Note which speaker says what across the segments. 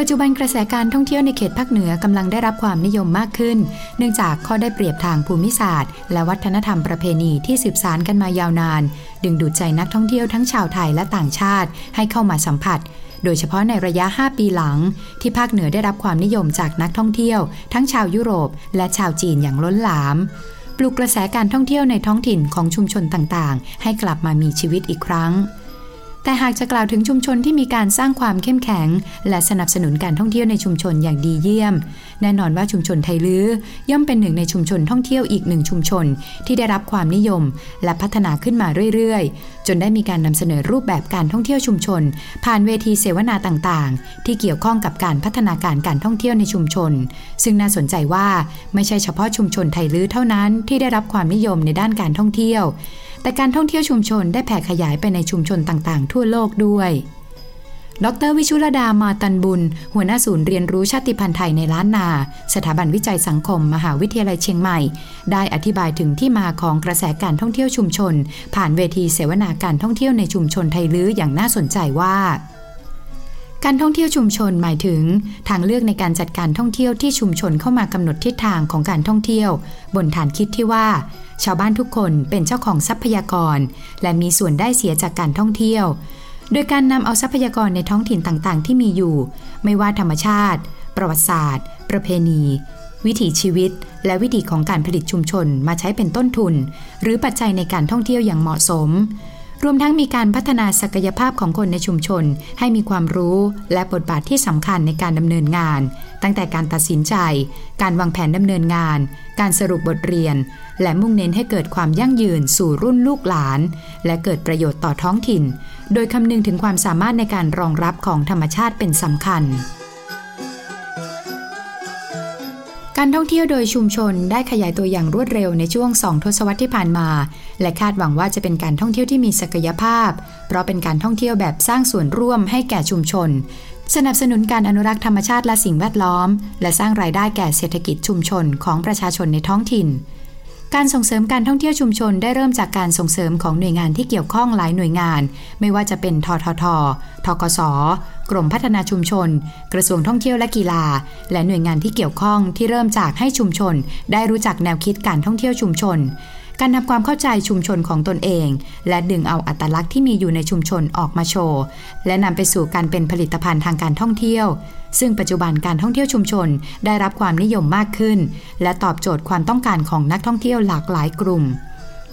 Speaker 1: ปัจจุบันกระแสการท่องเที่ยวในเขตภาคเหนือกำลังได้รับความนิยมมากขึ้น เนื่องจากข้อได้เปรียบทางภูมิศาสตร์ และวัฒนธรรมประเพณีที่สืบสานกันมายาวนาน ดึงดูดใจนักท่องเที่ยวทั้งชาวไทยและต่างชาติ ให้เข้ามาสัมผัส โดยเฉพาะในระยะ 5 ปีหลัง ที่ภาคเหนือได้รับความนิยมจากนักท่องเที่ยว ทั้งชาวยุโรป และชาวจีนอย่างล้นหลามปลุกกระแสการท่องเที่ยวในท้องถิ่นของชุมชนต่างๆ ให้กลับมามีชีวิตอีกครั้ง แต่หากจะกล่าวถึงชุมชนที่มีการสร้างความเข้มแข็ง และสนับสนุนการท่องเที่ยวในชุมชนอย่างดีเยี่ยม แน่นอนว่าชุมชนไทยลื้อย่อมเป็นหนึ่งในชุมชนท่องเที่ยวอีกหนึ่งชุมชน ที่ได้รับความนิยม และพัฒนาขึ้นมาเรื่อยๆ จนได้มีการนำเสนอรูปแบบการท่องเที่ยวชุมชน ผ่านเวทีเสวนาต่างๆ ที่เกี่ยวข้องกับการพัฒนาการการท่องเที่ยวในชุมชน ซึ่งน่าสนใจว่าไม่ใช่เฉพาะชุมชนไทยลื้อเท่านั้นที่ได้รับความนิยมในด้านการท่องเที่ยวแต่การท่องเที่ยวชุมชนได้แผ่ขยายไปในชุมชนต่างๆ ทั่วโลกด้วย ดรวิชุลดามาตันบุญ หัวหน้าศูนย์เรียนรู้ชาติพันธุ์ไทยในล้านนา สถาบันวิจัยสังคม มหาวิทยาลัยเชียงใหม่ ได้อธิบายถึงที่มาของกระแสการท่องเที่ยวชุมชน ผ่านเวทีเสวนาการท่องเที่ยวในชุมชนไทยลื้ออย่างน่าสนใจว่า การท่องเที่ยวชุมชนหมายถึง ทางเลือกในการจัดการท่องเที่ยวที่ชุมชนเข้ามากำหนดทิศทางของการท่องเที่ยว บนฐานคิดที่ว่า ชาวบ้านทุกคนเป็นเจ้าของทรัพยากร และมีส่วนได้เสียจากการท่องเที่ยว โดยการนำเอาทรัพยากรในท้องถิ่นต่างๆ ที่มีอยู่ ไม่ว่าธรรมชาติ ประวัติศาสตร์ ประเพณี วิถีชีวิต และวิถีของการผลิตชุมชนมาใช้เป็นต้นทุน หรือปัจจัยในการท่องเที่ยวอย่างเหมาะสม รวมทั้งมีการพัฒนาศักยภาพของคนในชุมชน ให้มีความรู้และบทบาทที่สำคัญในการดำเนินงาน ตั้งแต่การตัดสินใจ การวางแผนดำเนินงาน การสรุปบทเรียน และมุ่งเน้นให้เกิดความยั่งยืนสู่รุ่นลูกหลาน และเกิดประโยชน์ต่อท้องถิ่น โดยคำนึงถึงความสามารถในการรองรับของธรรมชาติเป็นสำคัญ การท่องเที่ยวโดยชุมชนได้ขยายตัวอย่างรวดเร็วในช่วง 2 ทศวรรษที่ผ่านมา และคาดหวังว่าจะเป็นการท่องเที่ยวที่มีศักยภาพ เพราะเป็นการท่องเที่ยวแบบสร้างส่วนร่วมให้แก่ชุมชน สนับสนุนการอนุรักษ์ธรรมชาติและสิ่งแวดล้อม และสร้างรายได้แก่เศรษฐกิจชุมชนของประชาชนในท้องถิ่น การส่งเสริมการท่องเที่ยวชุมชนได้เริ่มจากการส่งเสริมของหน่วยงานที่เกี่ยวข้องหลายหน่วยงาน ไม่ว่าจะเป็นททททกศกรมพัฒนาชุมชน กระทรวงท่องเที่ยวและกีฬา และหน่วยงานที่เกี่ยวข้องที่เริ่มจากให้ชุมชน ได้รู้จักแนวคิดการท่องเที่ยวชุมชน การทำความเข้าใจชุมชนของตนเอง และดึงเอาอัตลักษณ์ที่มีอยู่ในชุมชนออกมาโชว์ และนำไปสู่การเป็นผลิตภัณฑ์ทางการท่องเที่ยว ซึ่งปัจจุบันการท่องเที่ยวชุมชนได้รับความนิยมมากขึ้น และตอบโจทย์ความต้องการของนักท่องเที่ยวหลากหลายกลุ่ม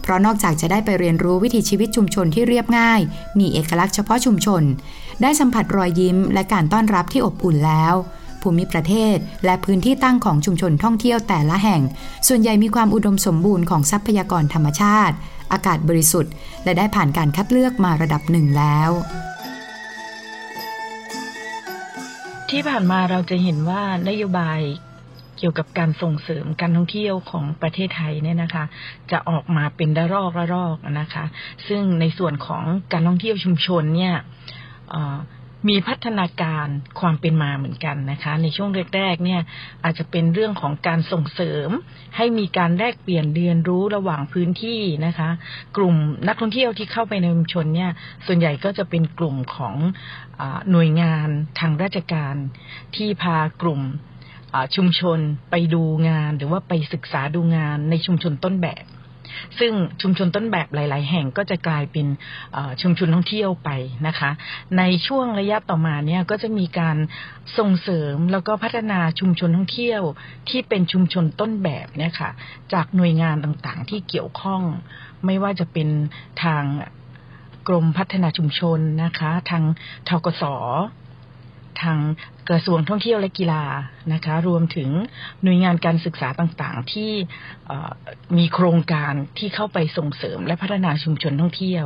Speaker 1: เพราะนอกจากจะได้ไปเรียนรู้วิถีชีวิตชุมชนที่เรียบง่าย มีเอกลักษณ์เฉพาะชุมชน ได้สัมผัสรอยยิ้ม และการต้อนรับที่อบอุ่นแล้ว ภูมิประเทศ และพื้นที่ตั้งของชุมชนท่องเที่ยวแต่ละแห่ง ส่วนใหญ่มีความอุดมสมบูรณ์ของทรัพยากรธรรมชาติ อากาศบริสุทธิ์ และได้ผ่านการคัดเลือกมาระดับหนึ่งแล้ว
Speaker 2: ที่ผ่านมาเราจะเห็นว่านโยบายเกี่ยวกับการส่งเสริมการท่องเที่ยวของประเทศไทยเนี่ยนะคะ จะออกมาเป็นระลอกระลอกนะคะ ซึ่งในส่วนของการท่องเที่ยวชุมชนเนี่ย มีพัฒนาการความเป็นมาเหมือนกันนะคะ ในช่วงแรกๆเนี่ยอาจจะเป็นเรื่องของการส่งเสริม ให้มีการแลกเปลี่ยนเรียนรู้ระหว่างพื้นที่นะคะ กลุ่มนักท่องเที่ยวที่เข้าไปในชุมชนเนี่ยส่วนใหญ่ก็จะเป็นกลุ่มของอหน่วยงานทางราชการที่พากลุ่มชุมชนไปดูงานหรือว่าไปศึกษาดูงานในชุมชนต้นแบบ ซึ่งชุมชนต้นแบบหลาย ๆ แห่งก็จะกลายเป็นชุมชนท่องเที่ยวไปนะคะ ในช่วงระยะต่อมาเนี่ยก็จะมีการส่งเสริมแล้วก็พัฒนาชุมชนท่องเที่ยว ที่เป็นชุมชนต้นแบบเนี่ยค่ะจากหน่วยงานต่าง ๆ ที่เกี่ยวข้อง ไม่ว่าจะเป็นทางกรมพัฒนาชุมชนนะคะ ทางทกส ทางกระทรวงท่องเที่ยวและกีฬานะคะ รวมถึงหน่วยงานการศึกษาต่างๆ ที่มีโครงการที่เข้าไปส่งเสริมและพัฒนาชุมชนท่องเที่ยว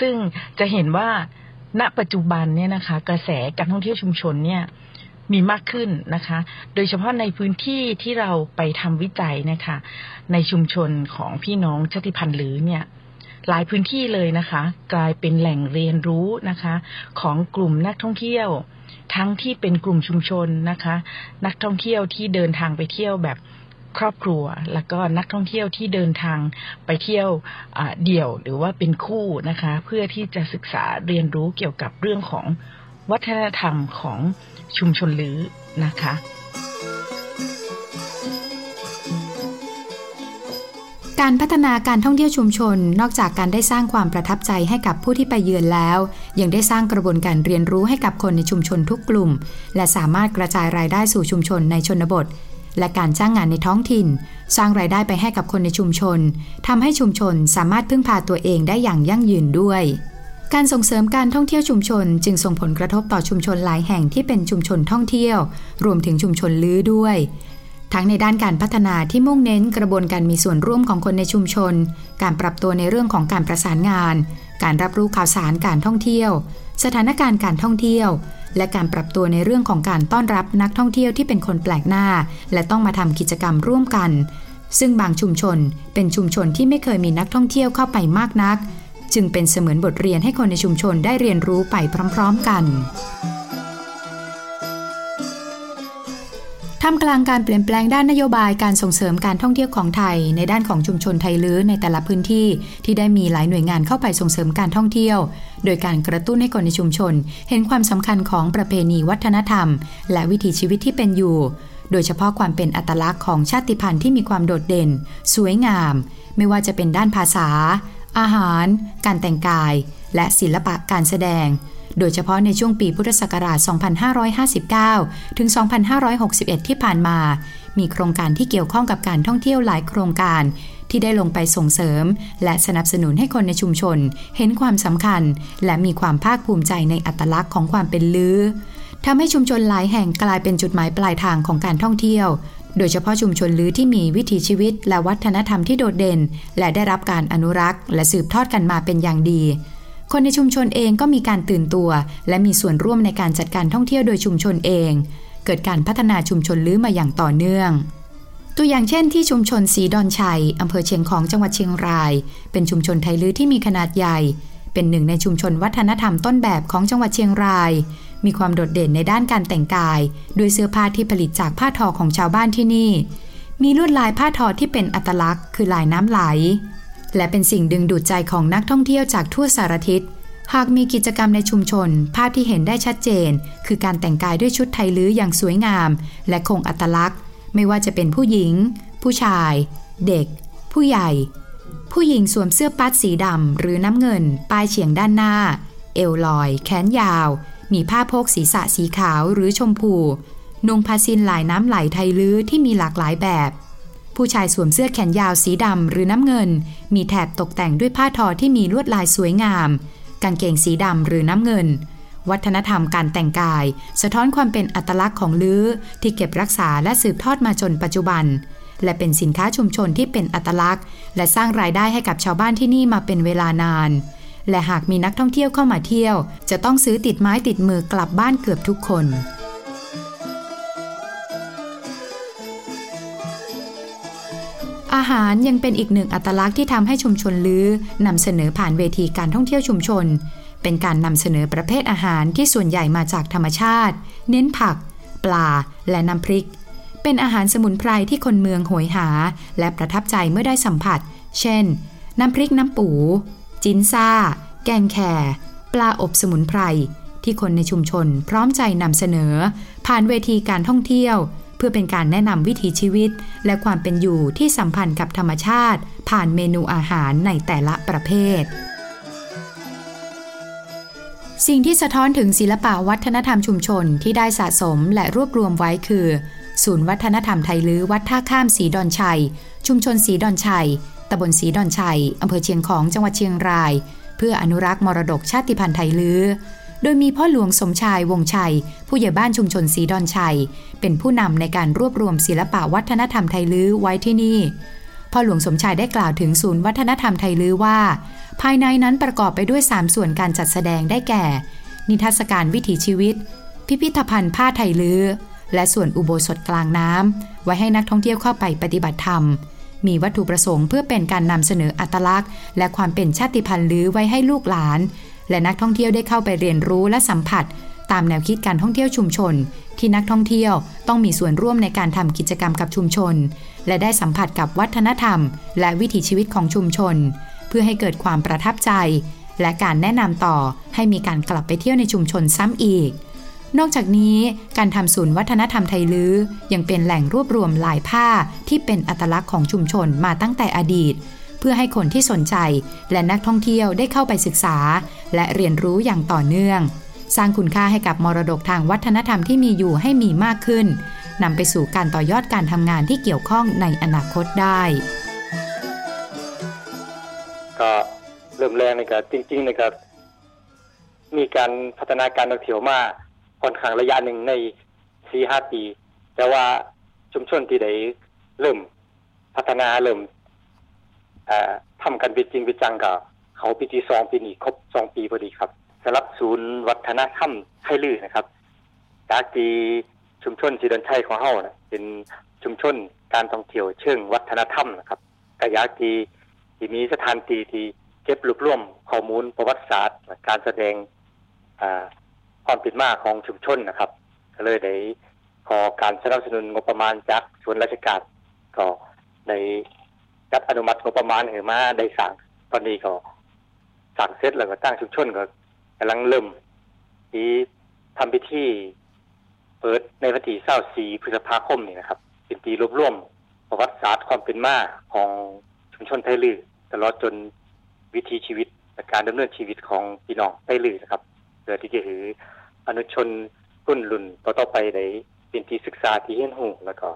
Speaker 2: ซึ่งจะเห็นว่าณปัจจุบันเนี่ยนะคะ กระแสการท่องเที่ยวชุมชนเนี่ยมีมากขึ้นนะคะ โดยเฉพาะในพื้นที่ที่เราไปทำวิจัยนะคะ ในชุมชนของพี่น้องชาติพันธุ์หรือเนี่ย หลายพื้นที่เลยนะคะ กลายเป็นแหล่งเรียนรู้นะคะ ของกลุ่มนักท่องเที่ยว ทั้งที่เป็นกลุ่มชุมชนนะคะ นักท่องเที่ยวที่เดินทางไปเที่ยวแบบครอบครัว แล้วก็นักท่องเที่ยวที่เดินทางไปเที่ยวเดี่ยวหรือว่าเป็นคู่นะคะ เพื่อที่จะศึกษาเรียนรู้เกี่ยวกับเรื่องของวัฒนธรรมของชุมชนลือนะคะ
Speaker 1: การพัฒนาการท่องเที่ยวชุมชน นอกจากการได้สร้างความประทับใจให้กับผู้ที่ไปเยือนแล้ว ยังได้สร้างกระบวนการเรียนรู้ให้กับคนในชุมชนทุกกลุ่ม และสามารถกระจายรายได้สู่ชุมชนในชนบท และการจ้างงานในท้องถิ่น สร้างรายได้ไปให้กับคนในชุมชนทำให้ชุมชนสามารถพึ่งพาตัวเองได้อย่างยั่งยืนด้วย การส่งเสริมการท่องเที่ยวชุมชน จึงส่งผลกระทบต่อชุมชนหลายแห่งที่เป็นชุมชนท่องเที่ยว รวมถึงชุมชนลื้อด้วย ทั้งในด้านการพัฒนาที่มุ่งเน้นกระบวนการมีส่วนร่วมของคนในชุมชน การปรับตัวในเรื่องของการประสานงาน การรับรู้ข่าวสารการท่องเที่ยว สถานการณ์การท่องเที่ยว และการปรับตัวในเรื่องของการต้อนรับนักท่องเที่ยวที่เป็นคนแปลกหน้า และต้องมาทำกิจกรรมร่วมกัน ซึ่งบางชุมชนเป็นชุมชนที่ไม่เคยมีนักท่องเที่ยวเข้าไปมากนัก จึงเป็นเสมือนบทเรียนให้คนในชุมชนได้เรียนรู้ไปพร้อม ๆ กัน ทำกลางการเปลี่ยนแปลงด้านนโยบายการส่งเสริมการท่องเที่ยวของไทย ในด้านของชุมชนไทยลื้อในแต่ละพื้นที่ที่ได้มีหลายหน่วยงานเข้าไปส่งเสริมการท่องเที่ยว โดยการกระตุ้นให้คนในชุมชน เห็นความสำคัญของประเพณีวัฒนธรรม และวิถีชีวิตที่เป็นอยู่ โดยเฉพาะความเป็นอัตลักษณ์ของชาติพันธุ์ที่มีความโดดเด่น สวยงาม ไม่ว่าจะเป็นด้านภาษา อาหาร การแต่งกาย และศิลปะการแสดง โดยเฉพาะในช่วงปีพุทธศักราช 2559 ถึง 2561 ที่ผ่านมา มีโครงการที่เกี่ยวข้องกับการท่องเที่ยวหลายโครงการ ที่ได้ลงไปส่งเสริม และสนับสนุนให้คนในชุมชน เห็นความสำคัญ และมีความภาคภูมิใจในอัตลักษณ์ของความเป็นลือทำให้ชุมชนหลายแห่งกลายเป็นจุดหมายปลายทางของการท่องเที่ยว โดยเฉพาะชุมชนลื้อที่มีวิถีชีวิตและวัฒนธรรมที่โดดเด่น และได้รับการอนุรักษ์ และสืบทอดกันมาเป็นอย่างดี คนในชุมชนเองก็มีการตื่นตัว และมีส่วนร่วมในการจัดการท่องเที่ยวโดยชุมชนเอง เกิดการพัฒนาชุมชนลื้อมาอย่างต่อเนื่อง ตัวอย่างเช่นที่ชุมชนสีดอนชัยอำเภอเชียงของจังหวัดเชียงราย เป็นชุมชนไทยลื้อที่มีขนาดใหญ่ เป็นหนึ่งในชุมชนวัฒนธรรมต้นแบบของจังหวัดเชียงราย มีความโดดเด่นในด้านการแต่งกายด้วยเสื้อผ้าที่ผลิตจากผ้าทอของชาวบ้านที่นี่ มีลวดลายผ้าทอที่เป็นอัตลักษณ์ คือลายน้ำไหล และเป็นสิ่งดึงดูดใจของนักท่องเที่ยวจากทั่วสารทิศ หากมีกิจกรรมในชุมชน ภาพที่เห็นได้ชัดเจน คือการแต่งกายด้วยชุดไทยลื้ออย่างสวยงาม และคงอัตลักษณ์ ไม่ว่าจะเป็นผู้หญิง ผู้ชาย เด็ก ผู้ใหญ่ ผู้หญิงสวมเสื้อปัดสีดำหรือน้ำเงินป้ายเฉียงด้านหน้า เอวลอย แขนยาว มีผ้าโพกศีรษะสีขาวหรือชมพู นุ่งผ้าซินลายน้ำไหลไทยลื้อที่มีหลากหลายแบบ ผู้ชายสวมเสื้อแขนยาวสีดำหรือน้ำเงิน มีแถบตกแต่งด้วยผ้าทอที่มีลวดลายสวยงาม กางเกงสีดำหรือน้ำเงิน วัฒนธรรมการแต่งกาย สะท้อนความเป็นอัตลักษณ์ของลื้อ ที่เก็บรักษาและสืบทอดมาจนปัจจุบัน และเป็นสินค้าชุมชนที่เป็นอัตลักษณ์ และสร้างรายได้ให้กับชาวบ้านที่นี่มาเป็นเวลานาน และหากมีนักท่องเที่ยวเข้ามาเที่ยว จะต้องซื้อติดไม้ติดมือกลับบ้านเกือบทุกคน อาหารยังเป็นอีกหนึ่งอัตลักษณ์ที่ทำให้ชุมชนลื้อนำเสนอผ่านเวทีการท่องเที่ยวชุมชน เป็นการนำเสนอประเภทอาหารที่ส่วนใหญ่มาจากธรรมชาติ เน้นผัก ปลา และน้ำพริก เป็นอาหารสมุนไพรที่คนเมืองหวยหา และประทับใจเมื่อได้สัมผัส เช่น น้ำพริกน้ำปู จินซ่า แกงแข่ปลาอบสมุนไพรที่คนในชุมชนพร้อมใจนำเสนอ ผ่านเวทีการท่องเที่ยว เพื่อเป็นการแนะนำวิถีชีวิต และความเป็นอยู่ที่สัมพันธ์กับธรรมชาติ ผ่านเมนูอาหารในแต่ละประเภท สิ่งที่สะท้อนถึงศิลปะวัฒนธรรมชุมชนที่ได้สะสมและรวบรวมไว้คือ ศูนย์วัฒนธรรมไทยลื้อวัดท่าข้ามสีดอนชัย ชุมชนสีดอนชัยตำบลศรีดอนชัยอำเภอเชียงของจังหวัดเชียงราย เพื่ออนุรักษ์มรดกชาติพันธุ์ไทยลื้อ โดยมีพ่อหลวงสมชายวงชัย ผู้ใหญ่บ้านชุมชนศรีดอนชัย เป็นผู้นำในการรวบรวมศิลปะวัฒนธรรมไทยลื้อไว้ที่นี่พ่อหลวงสมชายได้กล่าวถึงศูนย์วัฒนธรรมไทยลื้อว่า ภายในนั้นประกอบไปด้วย 3 ส่วนการจัดแสดงได้แก่ นิทรรศการวิถีชีวิต พิพิธภัณฑ์ผ้าไทยลื้อและส่วนอุโบสถกลางน้ำไว้ให้นักท่องเที่ยวเข้าไปปฏิบัติธรรม มีวัตถุประสงค์เพื่อเป็นการนำเสนออัตลักษณ์ และความเป็นชาติพันธุ์ลือไว้ให้ลูกหลาน และนักท่องเที่ยวได้เข้าไปเรียนรู้และสัมผัส ตามแนวคิดการท่องเที่ยวชุมชน ที่นักท่องเที่ยวต้องมีส่วนร่วมในการทำกิจกรรมกับชุมชน และได้สัมผัสกับวัฒนธรรม และวิถีชีวิตของชุมชน เพื่อให้เกิดความประทับใจ และการแนะนำต่อให้มีการกลับไปเที่ยวในชุมชนซ้ำอีกนอกจากนี้การทำศูนย์วัฒนธรรมไทยลื้อยังเป็นแหล่งรวบรวมลายผ้าที่เป็นอัตลักษณ์ของชุมชนมาตั้งแต่อดีต เพื่อให้คนที่สนใจและนักท่องเที่ยวได้เข้าไปศึกษา และเรียนรู้อย่างต่อเนื่อง สร้างคุณค่าให้กับมรดกทางวัฒนธรรมที่มีอยู่ให้มีมากขึ้นนำไปสู่การต่อยอดการทำงานที่เกี่ยวข้องในอนาคตได้
Speaker 3: ก็เริ่มแรงนะครับจริงๆนะครับ มีการพัฒนาการท่องเที่ยวมาค่อนข้างระยะหนึ่งในสี่ห้าปี แต่ว่าชุมชนที่ได้เริ่มพัฒนาเริ่ม ทำกันเป็นจริงเป็นจังกับเขาปีที่สองปีนี้ครบสองปีพอดีครับสำหรับศูนย์วัฒนธรรมไทยลือนะครับจากที่ชุมชนสีดันชัยของเฮานะเป็นชุมชนการท่องเที่ยวเชิงวัฒนธรรมนะครับกอยากที่ที่มีสถานที่ที่เก็บรวบรวมข้อมูลประวัติศาสตร์ การแสดงความเป็นมาของชุมชนนะครับ ก็เลยได้ขอการสนับสนุนงบประมาณจากส่วนราชการก็ได้ จัดอนุมัติงบประมาณให้มาได้สั่งตอนนี้ก็สั่งเสร็จแล้วก็ตั้งชุมชนก็กำลังเริ่มที่ทำพิธีเปิดในวันที่24พฤษภาคมนี่นะครับ เป็นปีรวบรวมประวัติศาสตร์ความเป็นมาของชุมชนไทลือตลอดจนวิถีชีวิตและการดำเนินชีวิตของพี่น้องไทลือนะครับเพื่อที่จะถืออนุชนรุ่นรุ่นต่อๆไปได้เป็นที่ศึกษาที่เห็นหูแล้วก็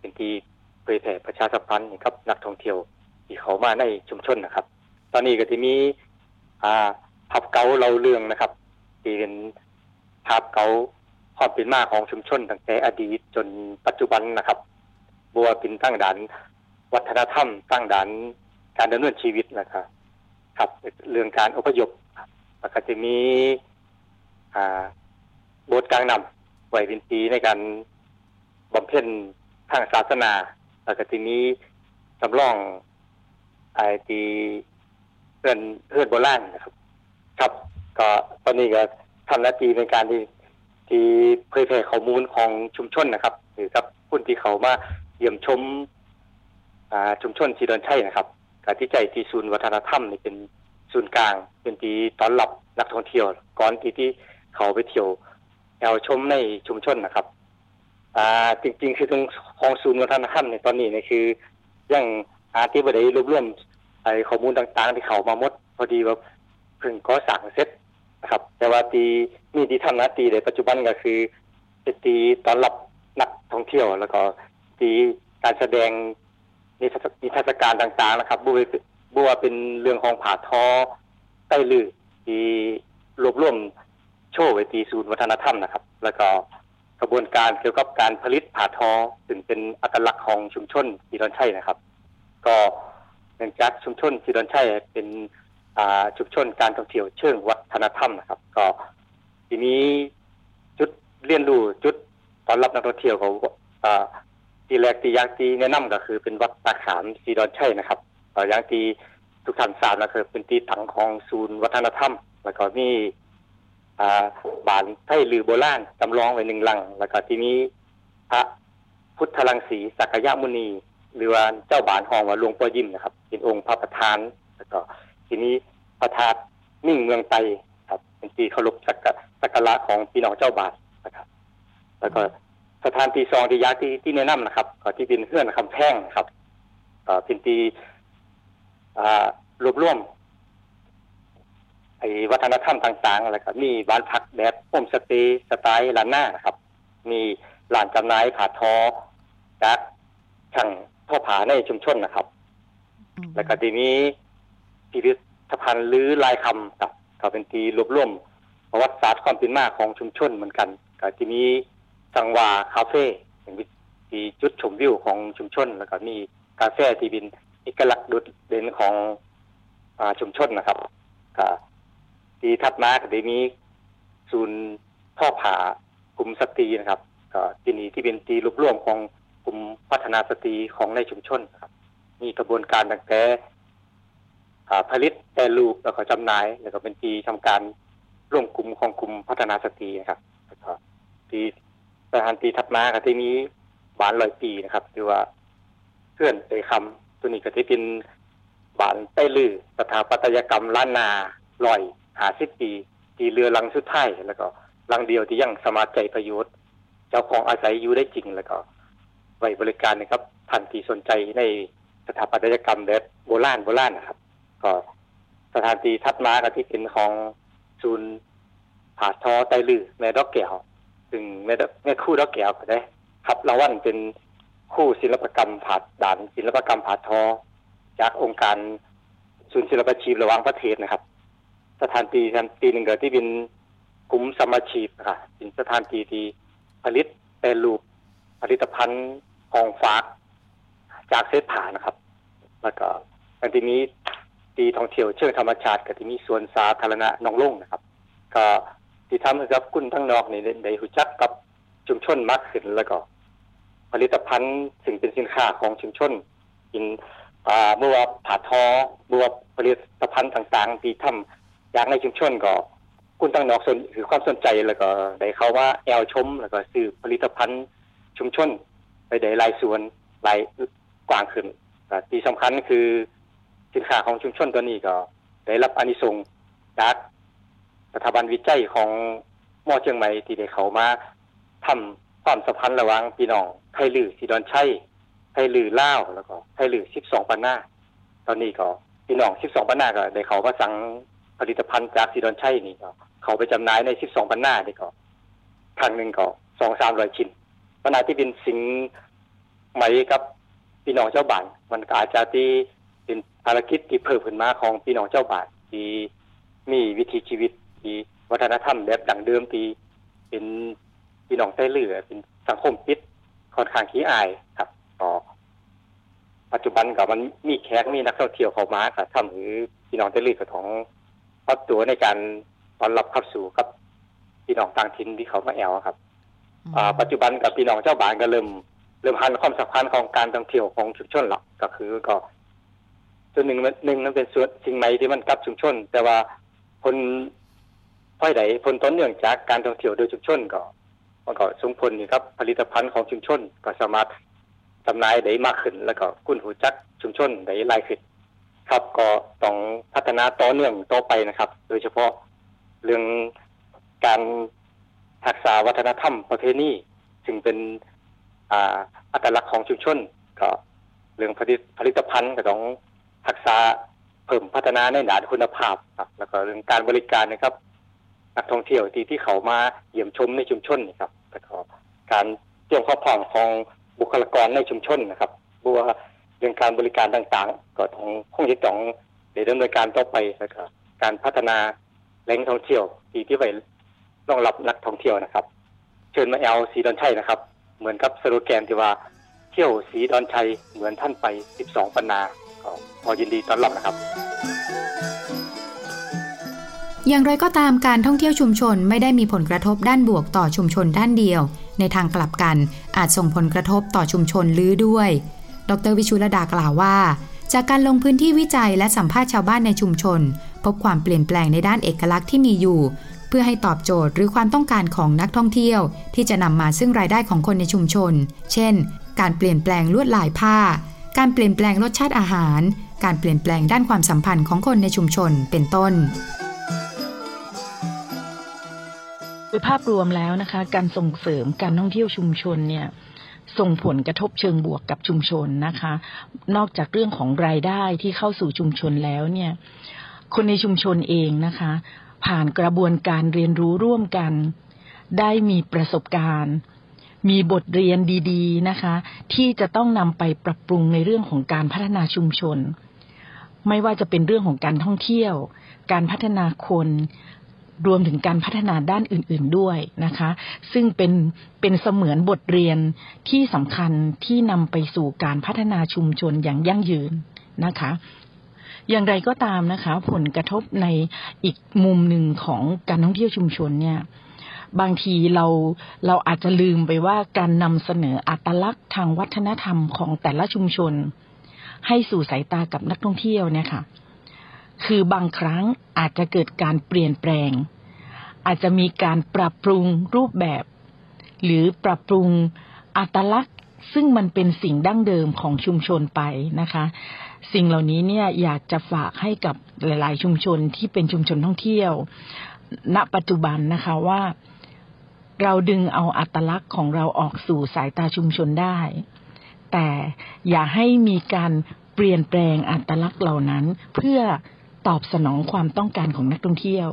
Speaker 3: เป็นที่ เผยแผ่ประชาสัมพันธ์กับนักท่องเที่ยวที่เขามาในชุมชนนะครับ ตอนนี้ก็จะมีอ่าภาพเก่าเราเรื่องนะครับที่เป็นภาพเก่าความเป็นมาของชุมชนตั้งแต่อดีตจนปัจจุบันนะครับ บัวเป็นตั้งด่านวัฒนธรรม ตั้งด่านการดำเนินชีวิตนะครับ ครับ เรื่องการอพยพแล้วก็จะมีอ่าโบสถ์กลางนำไว้เป็นปีในการบำเพ็ญทางศาสนา แล้วก็จะมีจำลองไอทีเพื่อนเพื่อนโบราณนะครับ ครับ ก็ตอนนี้ก็ทำหน้าที่ในการที่ที่เผยแพร่ข้อมูลของชุมชนนะครับหรือกับผู้ที่เขามาเยี่ยมชมอ่าชุมชนสีดอนชัยนะครับการที่ใจที่ศูนย์วัฒนธรรมนี่เป็นศูนย์กลาง เป็นที่ต้อนรับนักท่องเที่ยว ก่อนที่ที่เขาไปเที่ยวแอวชมในชุมชนนะครับ อ่าจริง ๆ คือตรงของศูนย์วัฒนธรรมในตอนนี้เนี่ยคือยังหาที่บ่ได้รวบรวมไอ้ข้อมูลต่างๆ ที่เขามาหมด พอดีว่าเพิ่งก่อสร้างเสร็จนะครับ แต่ว่าตีมีที่ทำหน้าที่ในปัจจุบันก็คือเป็นตีตอนรับนักท่องเที่ยว แล้วก็ตีการแสดงนิทรรศการต่างๆนะครับบัวบัวเป็นเรื่องของผาท้อใต้ลือที่รวบรวมโชว์ไว้ตีศูนย์วัฒนธรรมนะครับ แล้วก็ กระบวนการเกี่ยวกับการผลิตผาทอซึ่งเป็นอัตลักษณ์ของชุมชนสีดอนชัยนะครับ ก็เนื่องจากชุมชนสีดอนชัยเป็นอ่าชุมชนการท่องเที่ยวเชิงวัฒนธรรมนะครับ ก็ทีนี้จุดเรียนรู้จุดตอนรับนักท่องเที่ยวเขาอ่าที่แรกที่อยากที่แนะนำก็คือเป็นวัดตาขามสีดอนชัยนะครับอย่างที่ทุกท่านทราบนะคือเป็นที่ตั้งของศูนย์วัฒนธรรม แล้วก็มีอ่ บานไทยลือโบราณจำลองไว้หนึ่งลัง แล้วก็ทีนี้พระพุทธลังสีสักยมุนี หรือว่าเจ้าบานห้องว่าหลวงพ่อยิ้มนะครับ เป็นองค์พระประธาน แล้วก็ทีนี้พระธาตุมิ่งเมืองไตครับเป็นที่เคารพสักกะสักการะของพี่น้องเจ้าบาทนะครับ แล้วก็สถานที่สองที่ยากที่ที่แนะนำนะครับก็ที่เป็นเพื่อนคำแพงครับเป็นที่รวบรวม ไอ้วัฒนธรรมต่างๆอะไรครับ มีบ้านพักแบบโฮมสเตย์สไตล์ล้านหน้านะครับ มีร้านจำหน่ายผ้าทอจากช่างทอผ้าในชุมชนนะครับ แล้วก็ทีนี้พิพิธภัณฑ์หรือลายคำครับก็เป็นที่รวบรวมประวัติศาสตร์ความเป็นมาของชุมชนเหมือนกันก็ทีนี้สังวาคาเฟ่เป็นที่จุดชมวิวของชุมชน แล้วก็มีกาแฟที่เป็นเอกลักษณ์โดดเด่นของอาชุมชนนะครับก็ ที่ถัดมาก็ได้มีศูนย์พ่อผากลุ่มสตรีนะครับก็ที่นี่ที่เป็นตีรวบรวมของกลุ่มพัฒนาสตรีของในชุมชนครับ มีกระบวนการตั้งแต่ผลิตแต่รูปแล้วก็จำหน่าย แล้วก็เป็นปีทำการร่วมกลุ่มของกลุ่มพัฒนาสตรีนะครับแล้วก็ปีสถานปีถัดมาก็ที่นี้บานลอยปีนะครับหรือว่าเพื่อนเอยคำตัวนี้ก็ที่เป็นบานใต้ลือสถาปัตยกรรมล้านนาลอย หาสิบปีที่เรือลังสุดท้ายแล้วก็ลังเดียวที่ยังสมาใจประโยชน์ เจ้าของอาศัยอยู่ได้จริงแล้วก็ไว้บริการนะครับท่านที่สนใจในสถาปัตยกรรมแบบโบราณโบราณนะครับ ก็สถานที่ทัดมากับที่เป็นของศูนย์ผาทอไตลือแม่ดอกแก้วซึ่งแม่แม่คู่ดอกแก้วก็ได้ ครับรางวัลเป็นคู่ศิลปกรรมผาดด่านศิลปกรรมผาทอจากองค์การศูนย์ศิลปชีพระหว่างประเทศนะครับ สถานที่ทันปีหนึ่งก็ที่เป็นกลุ่มสมาชีพครับเป็นสถานที่ที่ผลิตแปรรูปผลิตภัณฑ์ของฝากจากเศษผ่านะครับ แล้วก็อันที่นี้ตีท่องเที่ยวเชิงธรรมชาติกับที่มีสวนสาธารณะนองล่งนะครับ ก็ที่ทำให้กับคุณทั้งนอกนี่ได้หูจักกับชุมชนมากขึ้นแล้วก็ ผลิตภัณฑ์สิ่งเป็นสินค้าของชุมชนกินเมื่อว่าผาทอเมื่อว่าผลิตภัณฑ์ต่างๆ ที่ทำ อยางในชุมชนก็ คุณตั้งนอกสนคือความสนใจแล้วก็ได้เขาว่าแอลชม แล้วก็ซื้อผลิตภัณฑ์ชุมชน ไปได้รายส่วนรายกว้างขึ้นที่สำคัญคือสินค้าของชุมชนตัวนี้ก็ได้รับอานิสงส์จากสถาบันวิจัยของมอเชียงใหม่ที่ได้เขามาทำความสัมพันธ์ระหว่างพี่น้องไทยลือสีดอนชัยไทยลือล่าวแล้วก็ไทยลือสิบสองปันหน้า ตอนนี้ก็พี่น้องสิบสองปันหน้าก็ได้เขามาสั่ง ผลิตภัณฑ์จากสีดอนชัยนี่ก็เขาไปจำหน่ายในสิบสองปันหน้านี่ก็ครั้งหนึ่งก็สองสามร้อยชิ้นปัญหาที่เป็นสิ่งใหม่กับพี่น้องเจ้าบ้านมันอาจจะที่เป็นภารกิจที่เพิ่มขึ้นมาของพี่น้องเจ้าบ้านที่มีวิถีชีวิตที่วัฒนธรรมแบบดังเดิมที่เป็นพี่น้องใต้เรือเป็นสังคมปิดค่อนข้างขี้อายครับก็ปัจจุบันก็มันมีแขกมีนักท่องเที่ยวเข้ามาก็ทำให้พี่น้องใต้เรือก็ท้อง รับตัวในการต้อนรับเข้าสู่กับพี่น้องต่างถิ่นที่เขามาแอลครับอ่าปัจจุบันกับพี่น้องเจ้าบ้านก็เริ่มเริ่มหันความสำคัญของการท่องเที่ยวของชุมชนหลักก็คือก็ส่วนหนึ่งหนึ่งนั้นเป็นส่วนสิ่งใหม่ที่มันกับชุมชน แต่ว่าผลพ้อยใดผลต้นเนื่องจากการท่องเที่ยวโดยชุมชนก็มันก็ส่งผลนี่ครับ ผลิตภัณฑ์ของชุมชนก็สามารถจำหน่ายได้มากขึ้น แล้วก็คุณหูจักชุมชนได้หลายขึ้น ครับก็ต้องพัฒนาต่อเนื่องต่อไปนะครับ โดยเฉพาะเรื่องการรักษาวัฒนธรรมประเพณีซึ่งเป็นอ่าอัตลักษณ์ของชุมชนก็เรื่องผลิตผลิตภัณฑ์ก็ต้องรักษาเพิ่มพัฒนาในด้านคุณภาพครับ แล้วก็เรื่องการบริการนะครับ นักท่องเที่ยวที่ที่เขามาเยี่ยมชมในชุมชนนี่ครับแล้วก็การเตรียมความพร้อมของบุคลากรในชุมชนนะครับบัว เรื่องการบริการต่างๆ ก็ต้องคงจะต้องดำเนินการต่อไปแล้วก็การพัฒนาแหล่งท่องเที่ยวที่ที่ไว้รองรับนักท่องเที่ยวนะครับ เชิญมาแอลสีดอนชัยนะครับ เหมือนกับสโลแกนที่ว่าเที่ยวสีดอนชัยเหมือนท่านไป 12 ปันนาก็พอยินดีต้อนรับนะครับ
Speaker 1: อย่างไรก็ตามการท่องเที่ยวชุมชนไม่ได้มีผลกระทบด้านบวกต่อชุมชนด้านเดียว ในทางกลับกันอาจส่งผลกระทบต่อชุมชนลื้อด้วย ดรวิชุรดากล่าวว่า จากการลงพื้นที่วิจัยและสัมภาษณ์ชาวบ้านในชุมชน พบความเปลี่ยนแปลงในด้านเอกลักษณ์ที่มีอยู่ เพื่อให้ตอบโจทย์หรือความต้องการของนักท่องเที่ยว ที่จะนำมาซึ่งรายได้ของคนในชุมชน เช่น การเปลี่ยนแปลงลวดลายผ้า การเปลี่ยนแปลงรสชาติอาหาร การเปลี่ยนแปลงด้านความสัมพันธ์ของคนในชุมชน เป็นต้น
Speaker 2: โดยภาพรวมแล้วนะคะ การส่งเสริมการท่องเที่ยวชุมชนเนี่ย ส่งผลกระทบเชิงบวกกับชุมชนนะคะ นอกจากเรื่องของรายได้ที่เข้าสู่ชุมชนแล้วเนี่ย คนในชุมชนเองนะคะ ผ่านกระบวนการเรียนรู้ร่วมกัน ได้มีประสบการณ์ มีบทเรียนดีๆนะคะ ที่จะต้องนำไปปรับปรุงในเรื่องของการพัฒนาชุมชน ไม่ว่าจะเป็นเรื่องของการท่องเที่ยว การพัฒนาคน รวมถึงการพัฒนาด้านอื่น ๆด้วยนะคะ ซึ่งเป็นเป็นเสมือนบทเรียนที่สำคัญที่นำไปสู่การพัฒนาชุมชนอย่างยั่งยืนนะคะอย่างไรก็ตามนะคะ ผลกระทบในอีกมุมหนึ่งของการท่องเที่ยวชุมชนเนี่ย บางทีเราเราอาจจะลืมไปว่าการนำเสนออัตลักษณ์ทางวัฒนธรรมของแต่ละชุมชน ให้สู่สายตากับนักท่องเที่ยวเนี่ยค่ะ คือบางครั้งอาจจะเกิดการเปลี่ยนแปลง อาจจะมีการปรับปรุงรูปแบบ หรือปรับปรุงอัตลักษณ์ ซึ่งมันเป็นสิ่งดั้งเดิมของชุมชนไปนะคะ สิ่งเหล่านี้เนี่ยอยากจะฝากให้กับหลาย ๆ ชุมชนที่เป็นชุมชนท่องเที่ยว ณปัจจุบันนะคะว่าเราดึงเอาอัตลักษณ์ของเราออกสู่สายตาชุมชนได้ แต่อย่าให้มีการเปลี่ยนแปลงอัตลักษณ์เหล่านั้นเพื่อ ตอบสนองความต้องการของนักท่องเที่ยว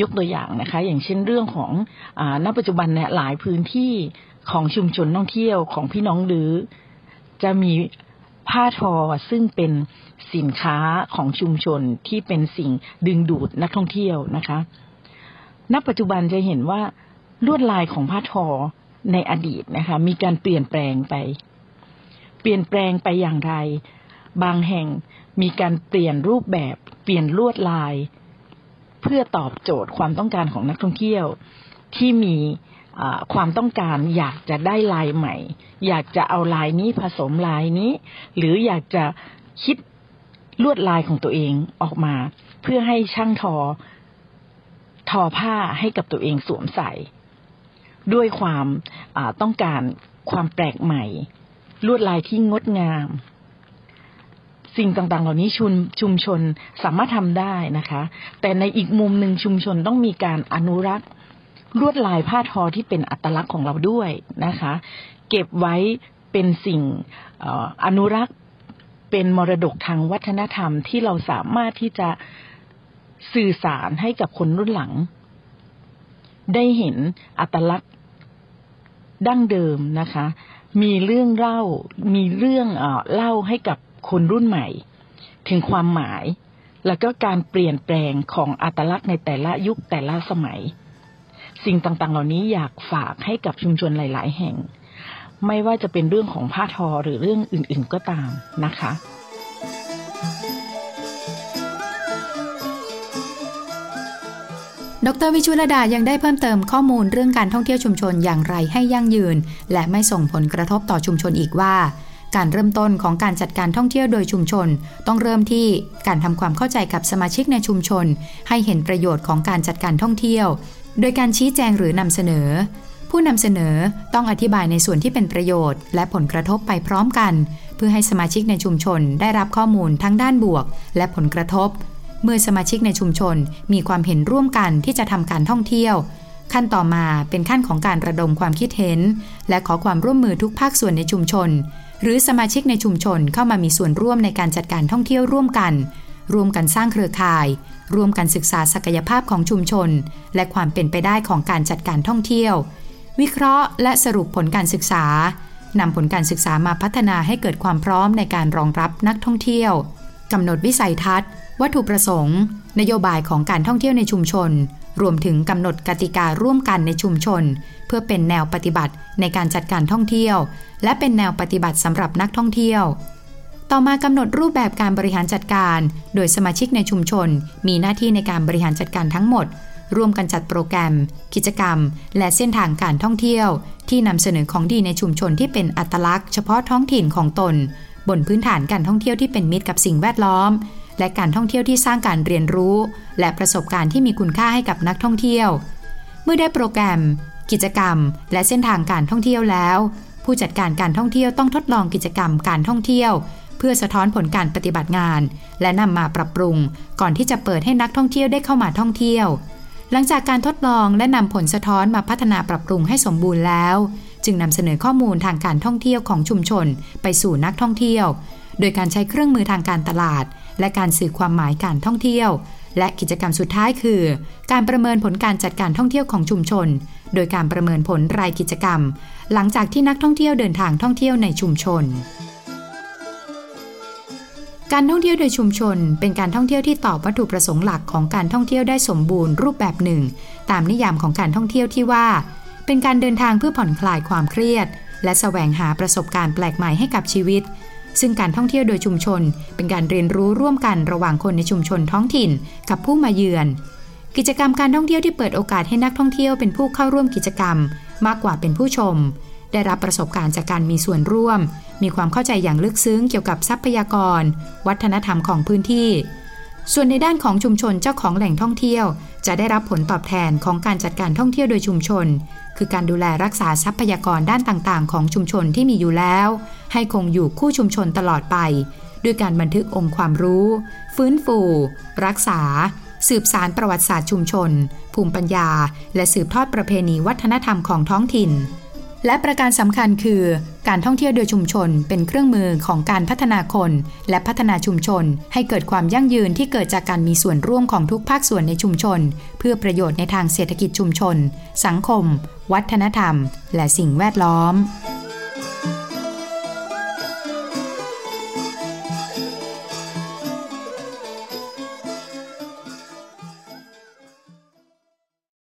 Speaker 2: ยกตัวอย่างนะคะ อย่างเช่นเรื่องของอณปัจจุบันเนี่ยหลายพื้นที่ของชุมชนท่องเที่ยวของพี่น้องหรือ จะมีผ้าทอซึ่งเป็นสินค้าของชุมชนที่เป็นสิ่งดึงดูดนักท่องเที่ยวนะคะ ณ ปัจจุบันจะเห็นว่าลวดลายของผ้าทอในอดีตนะคะ มีการเปลี่ยนแปลงไป เปลี่ยนแปลงไปอย่างไร บางแห่งมีการเปลี่ยนรูปแบบเปลี่ยนลวดลาย เพื่อตอบโจทย์ความต้องการของนักท่องเที่ยวที่มีความต้องการอยากจะได้ลายใหม่ อยากจะเอาลายนี้ผสมลายนี้ หรืออยากจะคิดลวดลายของตัวเองออกมา เพื่อให้ช่างทอ ทอผ้าให้กับตัวเองสวมใส่ ด้วยความต้องการความแปลกใหม่ ลวดลายที่งดงาม สิ่งต่างๆ เหล่านี้ชุมชุมชนสามารถทำได้นะคะ แต่ในอีกมุมหนึ่งชุมชนต้องมีการอนุรักษ์ลวดลายผ้าทอที่เป็นอัตลักษณ์ของเราด้วยนะคะ เก็บไว้เป็นสิ่งอนุรักษ์เป็นมรดกทางวัฒนธรรมที่เราสามารถที่จะสื่อสารให้กับคนรุ่นหลัง ได้เห็นอัตลักษณ์ดั้งเดิมนะคะ มีเรื่องเล่า มีเรื่องเล่าให้กับ คนรุ่นใหม่ ถึงความหมาย แล้วก็การเปลี่ยนแปลงของอัตลักษณ์ในแต่ละยุคแต่ละสมัย สิ่งต่างๆ เหล่านี้อยากฝากให้กับชุมชนหลาย ๆ แห่ง ไม่ว่าจะเป็นเรื่องของผ้าทอหรือเรื่องอื่น ๆ ก็ตามนะคะ
Speaker 1: ดรวิชุลดายังได้เพิ่มเติมข้อมูลเรื่องการท่องเที่ยวชุมชนอย่างไรให้ยั่งยืน และไม่ส่งผลกระทบต่อชุมชนอีกว่า การเริ่มต้นของการจัดการท่องเที่ยวโดยชุมชน ต้องเริ่มที่การทำความเข้าใจกับสมาชิกในชุมชน ให้เห็นประโยชน์ของการจัดการท่องเที่ยว โดยการชี้แจงหรือนำเสนอ ผู้นำเสนอต้องอธิบายในส่วนที่เป็นประโยชน์ และผลกระทบไปพร้อมกัน เพื่อให้สมาชิกในชุมชนได้รับข้อมูลทั้งด้านบวก และผลกระทบ เมื่อสมาชิกในชุมชนมีความเห็นร่วมกันที่จะทำการท่องเที่ยวขั้นต่อมาเป็นขั้นของการระดมความคิดเห็น และขอความร่วมมือทุกภาคส่วนในชุมชน หรือสมาชิกในชุมชนเข้ามามีส่วนร่วมในการจัดการท่องเที่ยวร่วมกัน ร่วมกันสร้างเครือข่าย ร่วมกันศึกษาศักยภาพของชุมชน และความเป็นไปได้ของการจัดการท่องเที่ยว วิเคราะห์และสรุปผลการศึกษานำผลการศึกษามาพัฒนาให้เกิดความพร้อมในการรองรับนักท่องเที่ยวกำหนดวิสัยทัศน์ วัตถุประสงค์ นโยบายของการท่องเที่ยวในชุมชน รวมถึงกำหนดกติการ่วมกันในชุมชน เพื่อเป็นแนวปฏิบัติในการจัดการท่องเที่ยว และเป็นแนวปฏิบัติสำหรับนักท่องเที่ยว ต่อมากำหนดรูปแบบการบริหารจัดการ โดยสมาชิกในชุมชน มีหน้าที่ในการบริหารจัดการทั้งหมด ร่วมกันจัดโปรแกรม กิจกรรม และเส้นทางการท่องเที่ยว ที่นำเสนอของดีในชุมชนที่เป็นอัตลักษณ์เฉพาะท้องถิ่นของตน บนพื้นฐานการท่องเที่ยวที่เป็นมิตรกับสิ่งแวดล้อม และการท่องเที่ยวที่สร้างการเรียนรู้ และประสบการณ์ที่มีคุณค่าให้กับนักท่องเที่ยว เมื่อได้โปรแกรม กิจกรรม และเส้นทางการท่องเที่ยวแล้ว ผู้จัดการการท่องเที่ยวต้องทดลองกิจกรรมการท่องเที่ยว เพื่อสะท้อนผลการปฏิบัติงาน และนำมาปรับปรุง ก่อนที่จะเปิดให้นักท่องเที่ยวได้เข้ามาท่องเที่ยว หลังจากการทดลองและนำผลสะท้อนมาพัฒนาปรับปรุงให้สมบูรณ์แล้ว จึงนำเสนอข้อมูลทางการท่องเที่ยวของชุมชน ไปสู่นักท่องเที่ยว โดยการใช้เครื่องมือทางการตลาด และการสื่อความหมายการท่องเที่ยว และกิจกรรมสุดท้ายคือ การประเมินผลการจัดการท่องเที่ยวของชุมชน โดยการประเมินผลรายกิจกรรม หลังจากที่นักท่องเที่ยวเดินทางท่องเที่ยวในชุมชน การท่องเที่ยวโดยชุมชน เป็นการท่องเที่ยวที่ตอบวัตถุประสงค์หลักของการท่องเที่ยวได้สมบูรณ์รูปแบบหนึ่ง ตามนิยามของการท่องเที่ยวที่ว่า เป็นการเดินทางเพื่อผ่อนคลายความเครียด และแสวงหาประสบการณ์แปลกใหม่ให้กับชีวิต ซึ่งการท่องเที่ยวโดยชุมชน เป็นการเรียนรู้ร่วมกันระหว่างคนในชุมชนท้องถิ่น กับผู้มาเยือน กิจกรรมการท่องเที่ยวที่เปิดโอกาสให้นักท่องเที่ยวเป็นผู้เข้าร่วมกิจกรรม มากกว่าเป็นผู้ชม ได้รับประสบการณ์จากการมีส่วนร่วม มีความเข้าใจอย่างลึกซึ้งเกี่ยวกับทรัพยากร วัฒนธรรมของพื้นที่ ส่วนในด้านของชุมชนเจ้าของแหล่งท่องเที่ยว จะได้รับผลตอบแทนของการจัดการท่องเที่ยวโดยชุมชน คือการดูแลรักษาทรัพยากรด้านต่างๆ ของชุมชนที่มีอยู่แล้ว ให้คงอยู่คู่ชุมชนตลอดไป ด้วยการบันทึกองค์ความรู้ ฟื้นฟู รักษา สืบสารประวัติศาสตร์ชุมชน ภูมิปัญญา และสืบทอดประเพณีวัฒนธรรมของท้องถิ่น และประการสำคัญคือการท่องเที่ยวโดยชุมชนเป็นเครื่องมือของการพัฒนาคน และพัฒนาชุมชน ให้เกิดความยั่งยืนที่เกิดจากการมีส่วนร่วมของทุกภาคส่วนในชุมชน เพื่อประโยชน์ในทางเศรษฐกิจชุมชน สังคม วัฒนธรรม และสิ่งแวดล้อม